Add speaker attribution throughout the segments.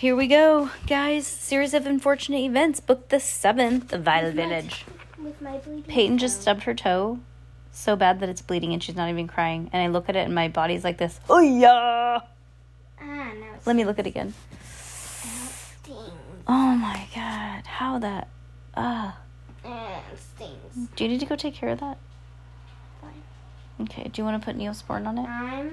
Speaker 1: Here we go, guys. Series of unfortunate events. Book the seventh, The Vile Village.
Speaker 2: With my bleeding.
Speaker 1: Peyton just stubbed her toe so bad that it's bleeding and she's not even crying. And I look at it and my body's like this. Oh, yeah.
Speaker 2: Ah,
Speaker 1: Let me look at it again.
Speaker 2: stings.
Speaker 1: Oh my god. How that. Ah.
Speaker 2: It stings.
Speaker 1: Do you need to go take care of that?
Speaker 2: Fine.
Speaker 1: Okay. Do you want to put Neosporin on it?
Speaker 2: I'm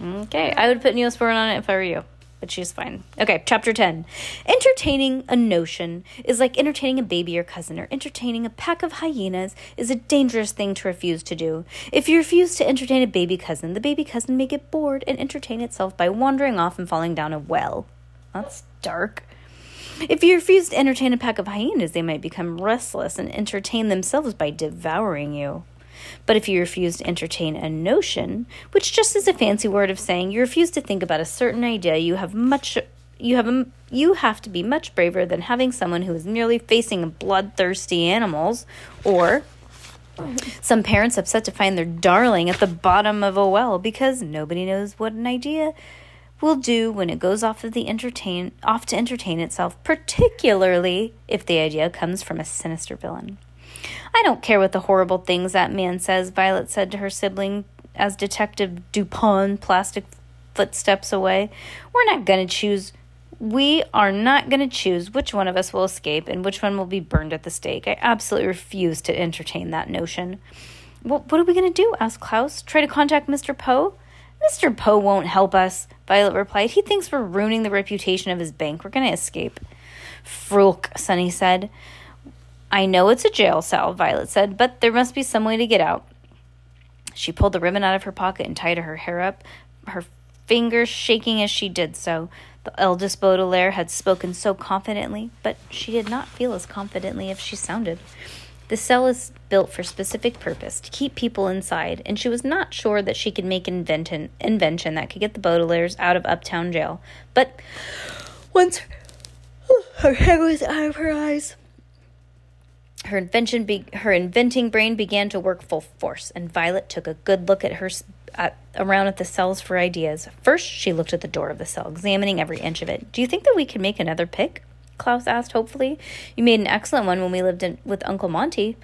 Speaker 1: Okay, I would put Neosporin on it if I were you, but she's fine. Okay, chapter 10. Entertaining a notion is like entertaining a baby or cousin, or entertaining a pack of hyenas is a dangerous thing to refuse to do. If you refuse to entertain a baby cousin, the baby cousin may get bored and entertain itself by wandering off and falling down a well. That's dark. If you refuse to entertain a pack of hyenas, they might become restless and entertain themselves by devouring you. But if you refuse to entertain a notion, which just is a fancy word of saying you refuse to think about a certain idea, you have much you have a, you have to be much braver than having someone who is merely facing bloodthirsty animals or some parents upset to find their darling at the bottom of a well because nobody knows what an idea will do when it goes off of the entertain off to entertain itself, particularly if the idea comes from a sinister villain. I don't care what the horrible things that man says, Violet said to her sibling as Detective Dupont plastic footsteps away. We're not going to choose. We are not going to choose which one of us will escape and which one will be burned at the stake. I absolutely refuse to entertain that notion. Well, what are we going to do? asked Klaus. Try to contact Mr. Poe? Mr. Poe won't help us, Violet replied. He thinks we're ruining the reputation of his bank. We're going to escape. Frulk, Sunny said. I know it's a jail cell, Violet said, but there must be some way to get out. She pulled the ribbon out of her pocket and tied her hair up, her fingers shaking as she did so. The eldest Baudelaire had spoken so confidently, but she did not feel as confidently as she sounded. The cell is built for specific purpose to keep people inside, and she was not sure that she could make an invention, invention that could get the Baudelaires out of Uptown Jail. But once her hair was out of her eyes, her invention, be- her inventing brain began to work full force, and Violet took a good look at her around at the cells for ideas. First, she looked at the door of the cell, examining every inch of it. "Do you think that we can make another pick?" Klaus asked hopefully. "You made an excellent one when we lived in, with Uncle Monty."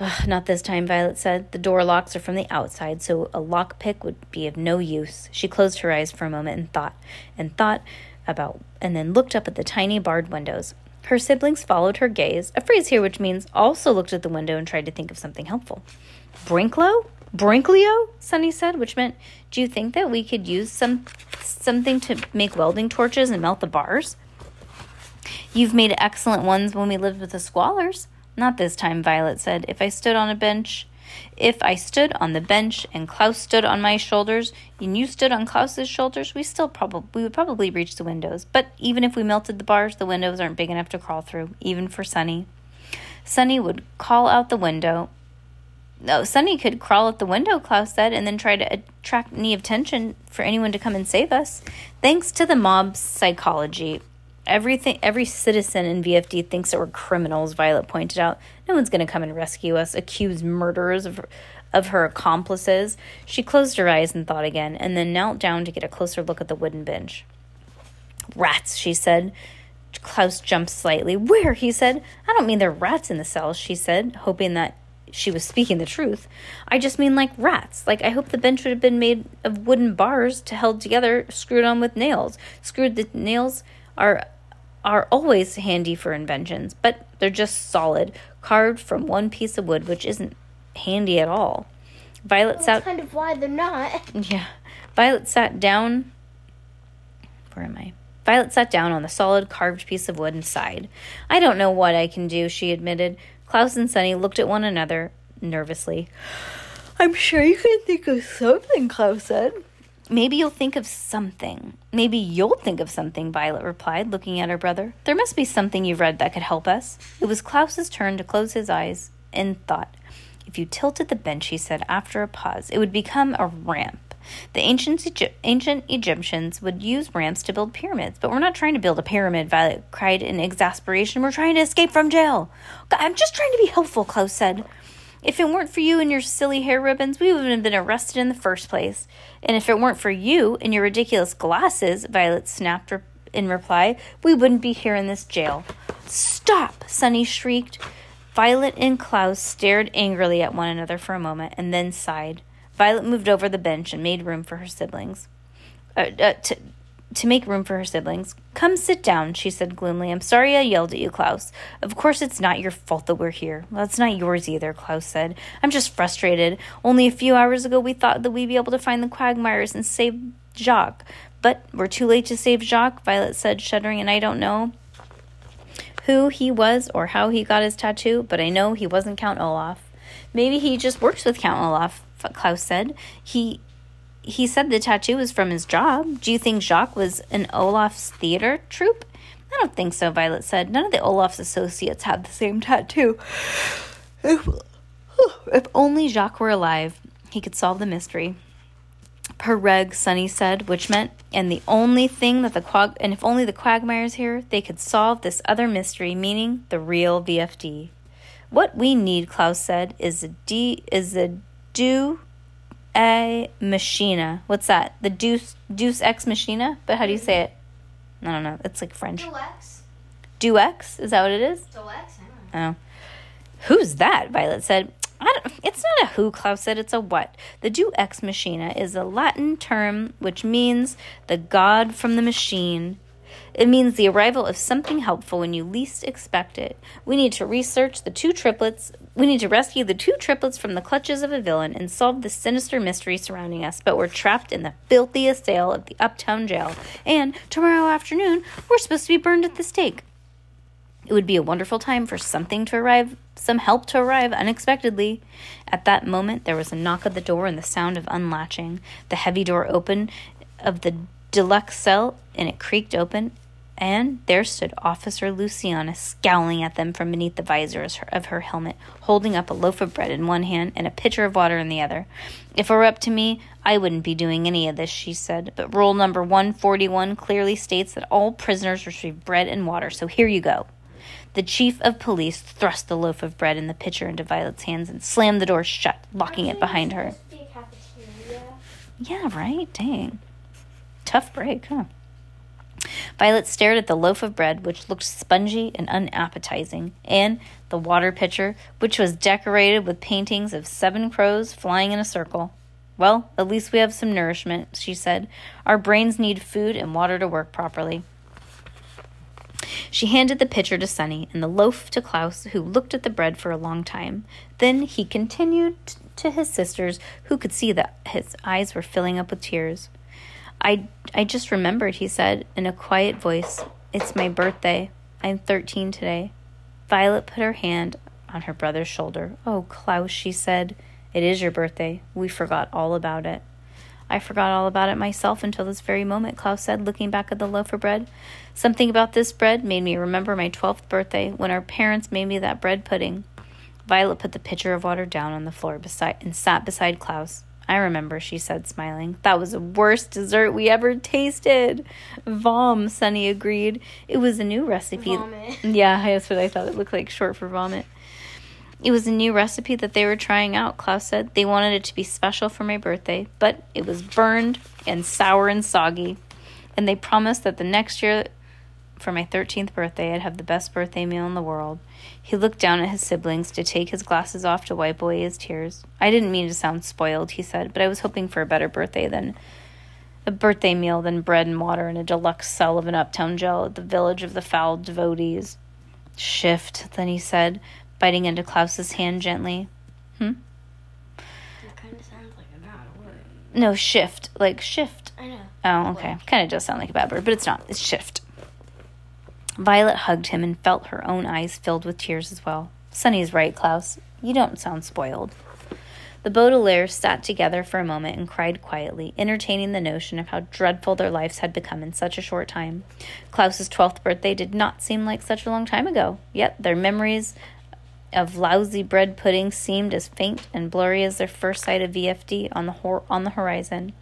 Speaker 1: Ugh, not this time, Violet said. The door locks are from the outside, so a lock pick would be of no use. She closed her eyes for a moment and thought, and thought about, and then looked up at the tiny barred windows. Her siblings followed her gaze, a phrase here which means also looked at the window and tried to think of something helpful. Brinklow? Brinklio? Sunny said, which meant, do you think that we could use some something to make welding torches and melt the bars? You've made excellent ones when we lived with the Squalors. Not this time, Violet said. If I stood on a bench, if I stood on the bench and Klaus stood on my shoulders and you stood on Klaus's shoulders, we still probably we would probably reach the windows. But even if we melted the bars, the windows aren't big enough to crawl through, even for Sunny. Sunny would call out the window. No, Sunny could crawl out the window, Klaus said, and then try to attract any attention for anyone to come and save us. Thanks to the mob's psychology, everything every citizen in VFD thinks that we're criminals, Violet pointed out. No one's going to come and rescue us, accuse murderers of of her accomplices. She closed her eyes and thought again, and then knelt down to get a closer look at the wooden bench. Rats, she said. Klaus jumped slightly. Where? he said. I don't mean there are rats in the cells, she said, hoping that she was speaking the truth. I just mean like rats. Like I hope the bench would have been made of wooden bars to held together, screwed on with nails. Screwed the nails are are always handy for inventions, but they're just solid, carved from one piece of wood, which isn't handy at all. Violet sat
Speaker 2: That's kind of why they're not.
Speaker 1: yeah. Violet sat down. Where am I? Violet sat down on the solid carved piece of wood and sighed. I don't know what I can do, she admitted. Klaus and Sunny looked at one another nervously. I'm sure you can think of something, Klaus said. Maybe you'll think of something. Maybe you'll think of something, Violet replied, looking at her brother. There must be something you've read that could help us. It was Klaus's turn to close his eyes in thought. If you tilted the bench, he said after a pause, it would become a ramp. The ancient, Egy- ancient Egyptians would use ramps to build pyramids, but we're not trying to build a pyramid, Violet cried in exasperation. We're trying to escape from jail. I'm just trying to be helpful, Klaus said. If it weren't for you and your silly hair ribbons, we wouldn't have been arrested in the first place. And if it weren't for you and your ridiculous glasses, Violet snapped in reply, we wouldn't be here in this jail. Stop, Sunny shrieked. Violet and Klaus stared angrily at one another for a moment and then sighed. Violet moved over the bench and made room for her siblings. Uh, uh, to, to make room for her siblings. Come sit down, she said gloomily. I'm sorry I yelled at you, Klaus. Of course, it's not your fault that we're here. It's not yours either, Klaus said. I'm just frustrated. Only a few hours ago, we thought that we'd be able to find the Quagmires and save Jacques. But we're too late to save Jacques, Violet said, shuddering, and I don't know who he was or how he got his tattoo, but I know he wasn't Count Olaf. Maybe he just works with Count Olaf, Klaus said. He he said the tattoo was from his job. Do you think Jacques was in Olaf's theater troupe? I don't think so, Violet said. None of the Olaf's associates had the same tattoo. If, only Jacques were alive, he could solve the mystery. Per reg, Sunny said, which meant, and the only thing that the quag, and if only the Quagmires here, they could solve this other mystery, meaning the real VFD. What we need, Klaus said, is a D, is a do a machina. What's that? The Deuce Deuce Ex Machina? But how do you say it? I don't know. It's like French.
Speaker 2: Deluxe.
Speaker 1: Do X? Is that what it is?
Speaker 2: Deluxe. I don't know.
Speaker 1: Oh. Who's that? Violet said. I don't, it's not a who, Klaus said, it's a what. The do ex machina is a Latin term which means the god from the machine. It means the arrival of something helpful when you least expect it. We need to research the two triplets. We need to rescue the two triplets from the clutches of a villain and solve the sinister mystery surrounding us. But we're trapped in the filthiest cell of the uptown jail. And tomorrow afternoon, we're supposed to be burned at the stake. It would be a wonderful time for something to arrive, some help to arrive unexpectedly. At that moment, there was a knock at the door and the sound of unlatching. The heavy door opened of the deluxe cell, and it creaked open, and there stood Officer Luciana scowling at them from beneath the visor of her helmet, holding up a loaf of bread in one hand and a pitcher of water in the other. If it were up to me, I wouldn't be doing any of this, she said, but rule number 141 clearly states that all prisoners receive bread and water, so here you go. The chief of police thrust the loaf of bread and the pitcher into Violet's hands and slammed the door shut, locking it behind her.
Speaker 2: Supposed to be a cafeteria.
Speaker 1: Yeah, right? Dang. Tough break, huh? Violet stared at the loaf of bread, which looked spongy and unappetizing, and the water pitcher, which was decorated with paintings of seven crows flying in a circle. Well, at least we have some nourishment, she said. Our brains need food and water to work properly. She handed the pitcher to Sunny and the loaf to Klaus, who looked at the bread for a long time. Then he continued to his sisters, who could see that his eyes were filling up with tears. I, I just remembered, he said in a quiet voice. It's my birthday. I'm 13 today. Violet put her hand on her brother's shoulder. Oh, Klaus, she said. It is your birthday. We forgot all about it. I forgot all about it myself until this very moment, Klaus said, looking back at the loaf of bread. Something about this bread made me remember my 12th birthday when our parents made me that bread pudding. Violet put the pitcher of water down on the floor beside and sat beside Klaus. I remember, she said, smiling. That was the worst dessert we ever tasted. Vom, Sunny agreed. It was a new recipe.
Speaker 2: Vomit.
Speaker 1: Yeah, that's what I thought. It looked like short for vomit. It was a new recipe that they were trying out, Klaus said. They wanted it to be special for my birthday, but it was burned and sour and soggy. And they promised that the next year, for my 13th birthday, I'd have the best birthday meal in the world. He looked down at his siblings to take his glasses off to wipe away his tears. I didn't mean to sound spoiled, he said, but I was hoping for a better birthday than a birthday meal than bread and water in a deluxe cell of an uptown jail at the village of the fowl devotees. Shift, then he said, biting into Klaus's hand gently. Hmm?
Speaker 2: That kind of sounds like a bad word.
Speaker 1: No, shift. Like shift.
Speaker 2: I know.
Speaker 1: Oh, okay. Kind of does sound like a bad word, but it's not. It's shift. Violet hugged him and felt her own eyes filled with tears as well. Sunny's right, Klaus. You don't sound spoiled. The Baudelaires sat together for a moment and cried quietly, entertaining the notion of how dreadful their lives had become in such a short time. Klaus's twelfth birthday did not seem like such a long time ago, yet their memories of lousy bread pudding seemed as faint and blurry as their first sight of VFD on the hor- on the horizon.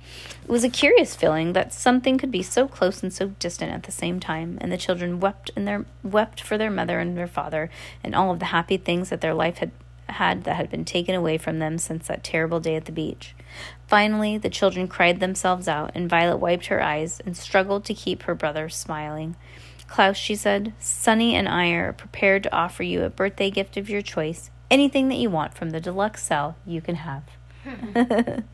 Speaker 1: It was a curious feeling that something could be so close and so distant at the same time, and the children wept in their wept for their mother and their father and all of the happy things that their life had had that had been taken away from them since that terrible day at the beach. Finally, the children cried themselves out, and Violet wiped her eyes and struggled to keep her brother smiling. Klaus, she said, Sunny and I are prepared to offer you a birthday gift of your choice. Anything that you want from the deluxe cell, you can have.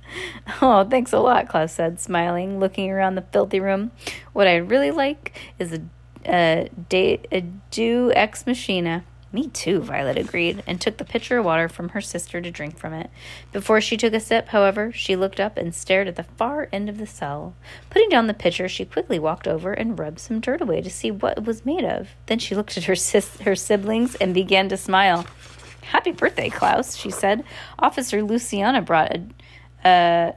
Speaker 1: oh, thanks a lot, Klaus said, smiling, looking around the filthy room. What I really like is a, a, de, a Deus Ex Machina. Me too, Violet agreed, and took the pitcher of water from her sister to drink from it. Before she took a sip, however, she looked up and stared at the far end of the cell. Putting down the pitcher, she quickly walked over and rubbed some dirt away to see what it was made of. Then she looked at her sis- her siblings and began to smile. Happy birthday, Klaus, she said. Officer Luciana brought a, a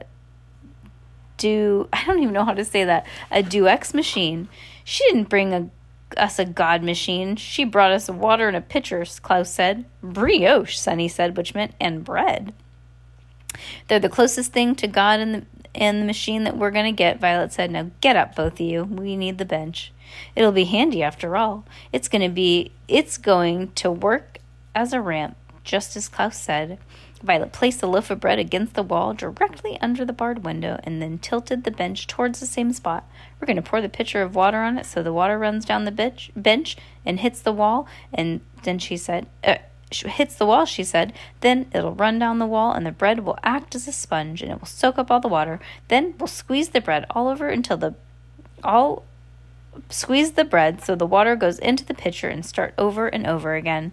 Speaker 1: do I don't even know how to say that. A Duex machine. She didn't bring a us a god machine. She brought us water in a pitcher, Klaus said. Brioche, Sunny said, which meant and bread. They're the closest thing to God and the and the machine that we're gonna get, Violet said. Now get up, both of you. We need the bench. It'll be handy after all. It's gonna be it's going to work as a ramp, just as Klaus said. Violet placed the loaf of bread against the wall directly under the barred window and then tilted the bench towards the same spot. We're going to pour the pitcher of water on it so the water runs down the bench, bench and hits the wall. And then she said, uh, hits the wall, she said. Then it'll run down the wall and the bread will act as a sponge and it will soak up all the water. Then we'll squeeze the bread all over until the all squeeze the bread so the water goes into the pitcher and start over and over again.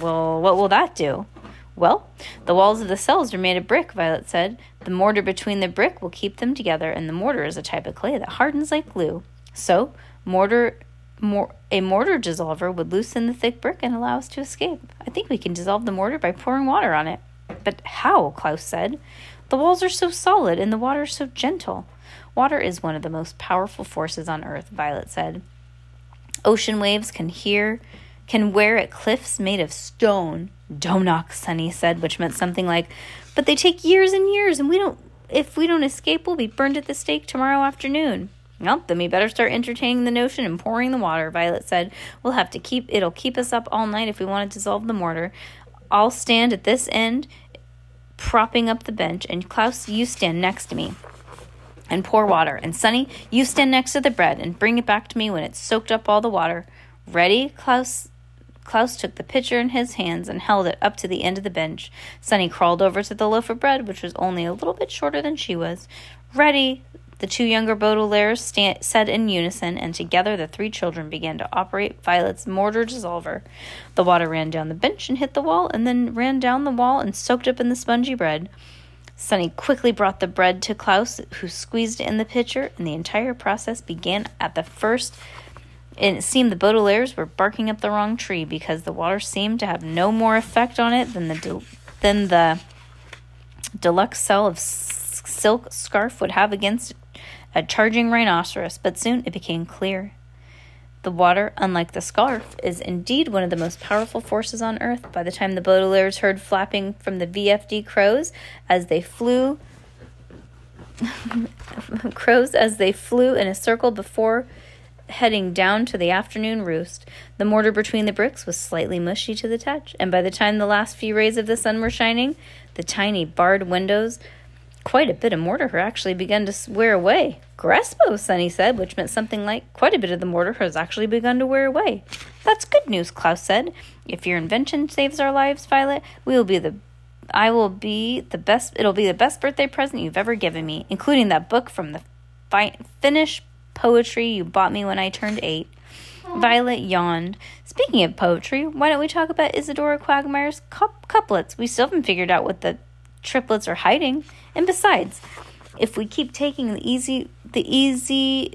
Speaker 1: Well, what will that do? Well, the walls of the cells are made of brick, Violet said. The mortar between the brick will keep them together, and the mortar is a type of clay that hardens like glue. So, mortar mor- a mortar dissolver would loosen the thick brick and allow us to escape. I think we can dissolve the mortar by pouring water on it. But how? Klaus said. The walls are so solid and the water so gentle. Water is one of the most powerful forces on earth, Violet said. Ocean waves can hear can wear at cliffs made of stone. Domnock, Sunny said, which meant something like, But they take years and years, and we don't if we don't escape, we'll be burned at the stake tomorrow afternoon. Well, then we better start entertaining the notion and pouring the water, Violet said. We'll have to keep it'll keep us up all night if we want to dissolve the mortar. I'll stand at this end, propping up the bench, and Klaus, you stand next to me and pour water. And Sunny, you stand next to the bread and bring it back to me when it's soaked up all the water. Ready? Klaus Klaus took the pitcher in his hands and held it up to the end of the bench. Sunny crawled over to the loaf of bread, which was only a little bit shorter than she was. Ready, the two younger Baudelaires said in unison, and together the three children began to operate Violet's mortar dissolver. The water ran down the bench and hit the wall, and then ran down the wall and soaked up in the spongy bread. Sunny quickly brought the bread to Klaus, who squeezed it in the pitcher, and the entire process began at the first and it seemed the Baudelaires were barking up the wrong tree because the water seemed to have no more effect on it than the de- than the deluxe cell of s- silk scarf would have against a charging rhinoceros. But soon it became clear. The water, unlike the scarf, is indeed one of the most powerful forces on earth. By the time the Baudelaires heard flapping from the VFD crows as they flew, crows as they flew in a circle before heading down to the afternoon roost. The mortar between the bricks was slightly mushy to the touch, and by the time the last few rays of the sun were shining, the tiny barred windows, quite a bit of mortar had actually begun to wear away. Grespo, Sunny said, which meant something like, quite a bit of the mortar has actually begun to wear away. That's good news, Klaus said. If your invention saves our lives, Violet, we will be the I will be the best it'll be the best birthday present you've ever given me, including that book from the fi- Finnish poetry you bought me when I turned eight. Violet yawned. Speaking of poetry, why don't we talk about Isadora Quagmire's couplets? We still haven't figured out what the triplets are hiding. And besides, if we keep taking the easy, the easy,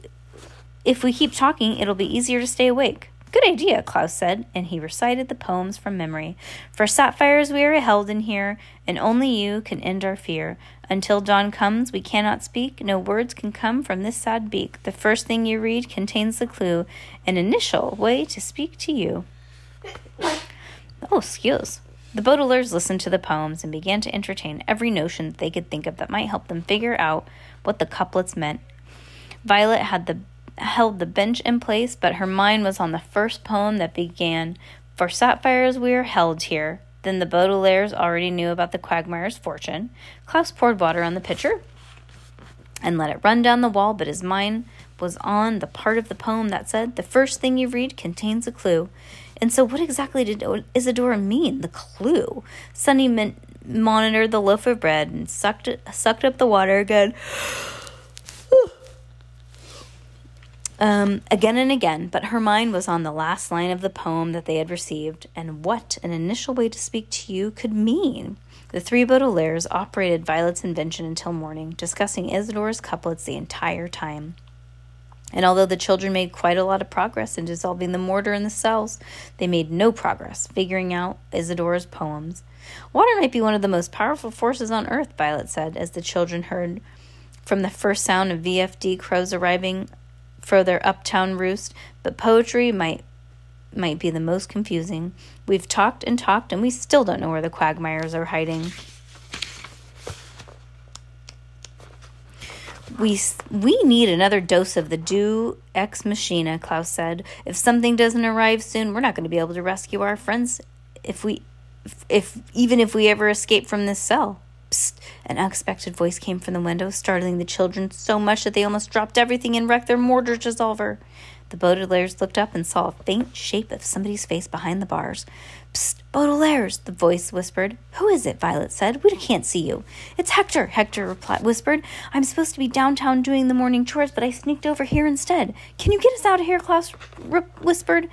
Speaker 1: if we keep talking, it'll be easier to stay awake. Good idea, Klaus said, and he recited the poems from memory. For sapphires we are held in here, and only you can end our fear. Until dawn comes, we cannot speak. No words can come from this sad beak. The first thing you read contains the clue, an initial way to speak to you. Oh, excuse. The Baudelaires listened to the poems and began to entertain every notion that they could think of that might help them figure out what the couplets meant. Violet had the held the bench in place, but her mind was on the first poem that began, For sapphires we are held here. Then the Baudelaires already knew about the quagmire's fortune. Klaus poured water on the pitcher and let it run down the wall, but his mind was on the part of the poem that said, The first thing you read contains a clue. And so, what exactly did Isadora mean? The clue. Sunny min- monitored the loaf of bread and sucked sucked up the water again. Um, again and again, but her mind was on the last line of the poem that they had received, and what an initial way to speak to you could mean. The three Baudelaires operated Violet's invention until morning, discussing Isadora's couplets the entire time. And although the children made quite a lot of progress in dissolving the mortar in the cells, they made no progress figuring out Isadora's poems. Water might be one of the most powerful forces on earth, Violet said, as the children heard from the first sound of VFD crows arriving for their uptown roost, but poetry might might be the most confusing. We've talked and talked and we still don't know where the quagmires are hiding. We we need another dose of the Deus ex machina, Klaus said. If something doesn't arrive soon, we're not going to be able to rescue our friends if we if, if even if we ever escape from this cell. Psst, an unexpected voice came from the window, startling the children so much that they almost dropped everything and wrecked their mortar dissolver. The Baudelaires looked up and saw a faint shape of somebody's face behind the bars. Psst, Baudelaires, the voice whispered. Who is it? Violet said. We can't see you. It's Hector, Hector replied, whispered. I'm supposed to be downtown doing the morning chores, but I sneaked over here instead. Can you get us out of here? Klaus whispered.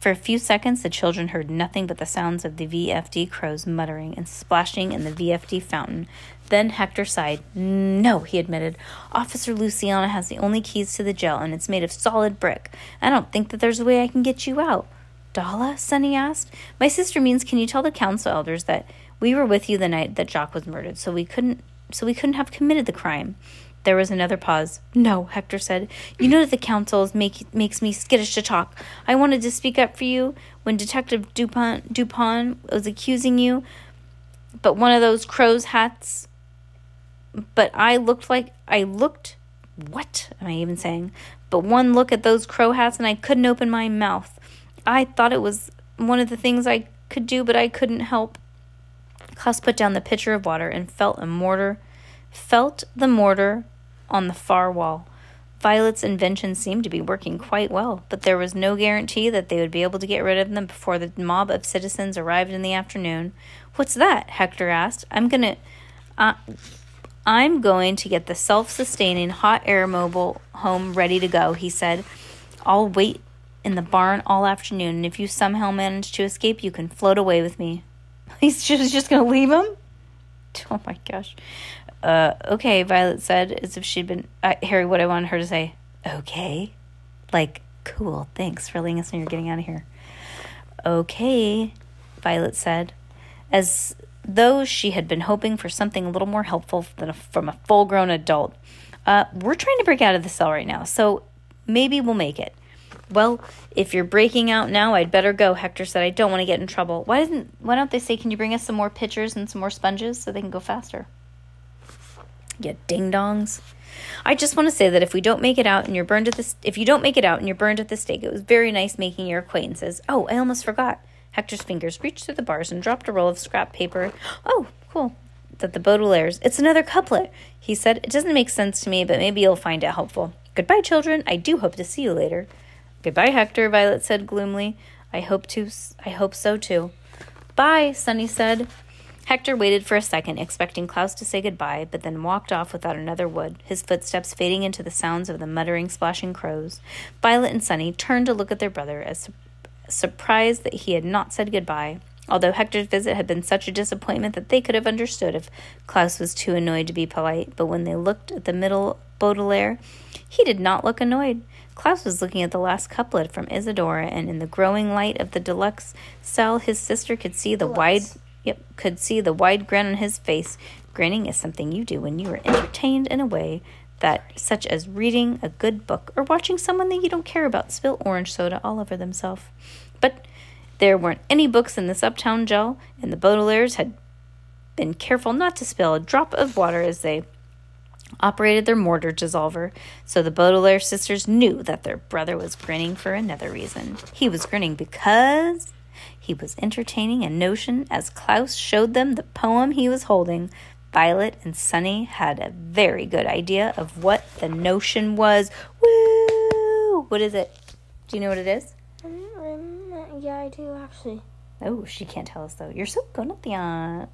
Speaker 1: For a few seconds, the children heard nothing but the sounds of the VFD crows muttering and splashing in the VFD fountain. Then Hector sighed. No, he admitted. Officer Luciana has the only keys to the jail, and it's made of solid brick. I don't think that there's a way I can get you out. Dalla? Sunny asked. My sister means can you tell the council elders that we were with you the night that Jacques was murdered, so we couldn't so we couldn't have committed the crime. There was another pause. No, Hector said. You know that the council make, makes me skittish to talk. I wanted to speak up for you when Detective Dupont, Dupont was accusing you, but one of those crow's hats. But I looked like I looked. What am I even saying? But one look at those crow hats and I couldn't open my mouth. I thought it was one of the things I could do, but I couldn't help. Klaus put down the pitcher of water and felt a mortar, felt the mortar on the far wall. Violet's invention seemed to be working quite well, but there was no guarantee that they would be able to get rid of them before the mob of citizens arrived in the afternoon. What's that? Hector asked. I'm gonna. Uh, I'm going to get the self sustaining hot air mobile home ready to go, he said. I'll wait in the barn all afternoon, and if you somehow manage to escape, you can float away with me. He's just, just going to leave him? Oh my gosh. Uh, okay, Violet said, as if she'd been. Uh, Harry, what I wanted her to say. Okay. Like, cool, thanks for letting us know you're getting out of here. Okay, Violet said, as though she had been hoping for something a little more helpful than a, from a full grown adult. Uh, we're trying to break out of the cell right now, so maybe we'll make it. Well, if you're breaking out now, I'd better go, Hector said. I don't want to get in trouble. Why doesn't why don't they say, Can you bring us some more pitchers and some more sponges so they can go faster? You ding dongs. I just want to say that if we don't make it out and you're burned at this if you don't make it out and you're burned at the stake, it was very nice making your acquaintances. Oh, I almost forgot. Hector's fingers reached through the bars and dropped a roll of scrap paper. Oh, cool. That the Baudelaires. It's another couplet, he said. It doesn't make sense to me, but maybe you'll find it helpful. Goodbye, children. I do hope to see you later. Goodbye, Hector, Violet said gloomily. I hope to I hope so too. Bye, Sunny said. Hector waited for a second, expecting Klaus to say goodbye, but then walked off without another word, his footsteps fading into the sounds of the muttering, splashing crows. Violet and Sunny turned to look at their brother, as su- surprised that he had not said goodbye, although Hector's visit had been such a disappointment that they could have understood if Klaus was too annoyed to be polite. But when they looked at the middle Baudelaire, he did not look annoyed. Klaus was looking at the last couplet from Isadora, and in the growing light of the deluxe cell, his sister could see the wide,
Speaker 2: Deluxe.
Speaker 1: Yep, could see the wide grin on his face. Grinning is something you do when you are entertained in a way that, such as reading a good book or watching someone that you don't care about spill orange soda all over themselves. But there weren't any books in this uptown gel, and the Baudelaires had been careful not to spill a drop of water as they operated their mortar dissolver, so the Baudelaire sisters knew that their brother was grinning for another reason. He was grinning because he was entertaining a notion as Klaus showed them the poem he was holding. Violet and Sunny had a very good idea of what the notion was. Woo! What is it? Do you know what it is?
Speaker 2: Mm, Yeah, I do actually.
Speaker 1: Oh, she can't tell us though. You're so good at that.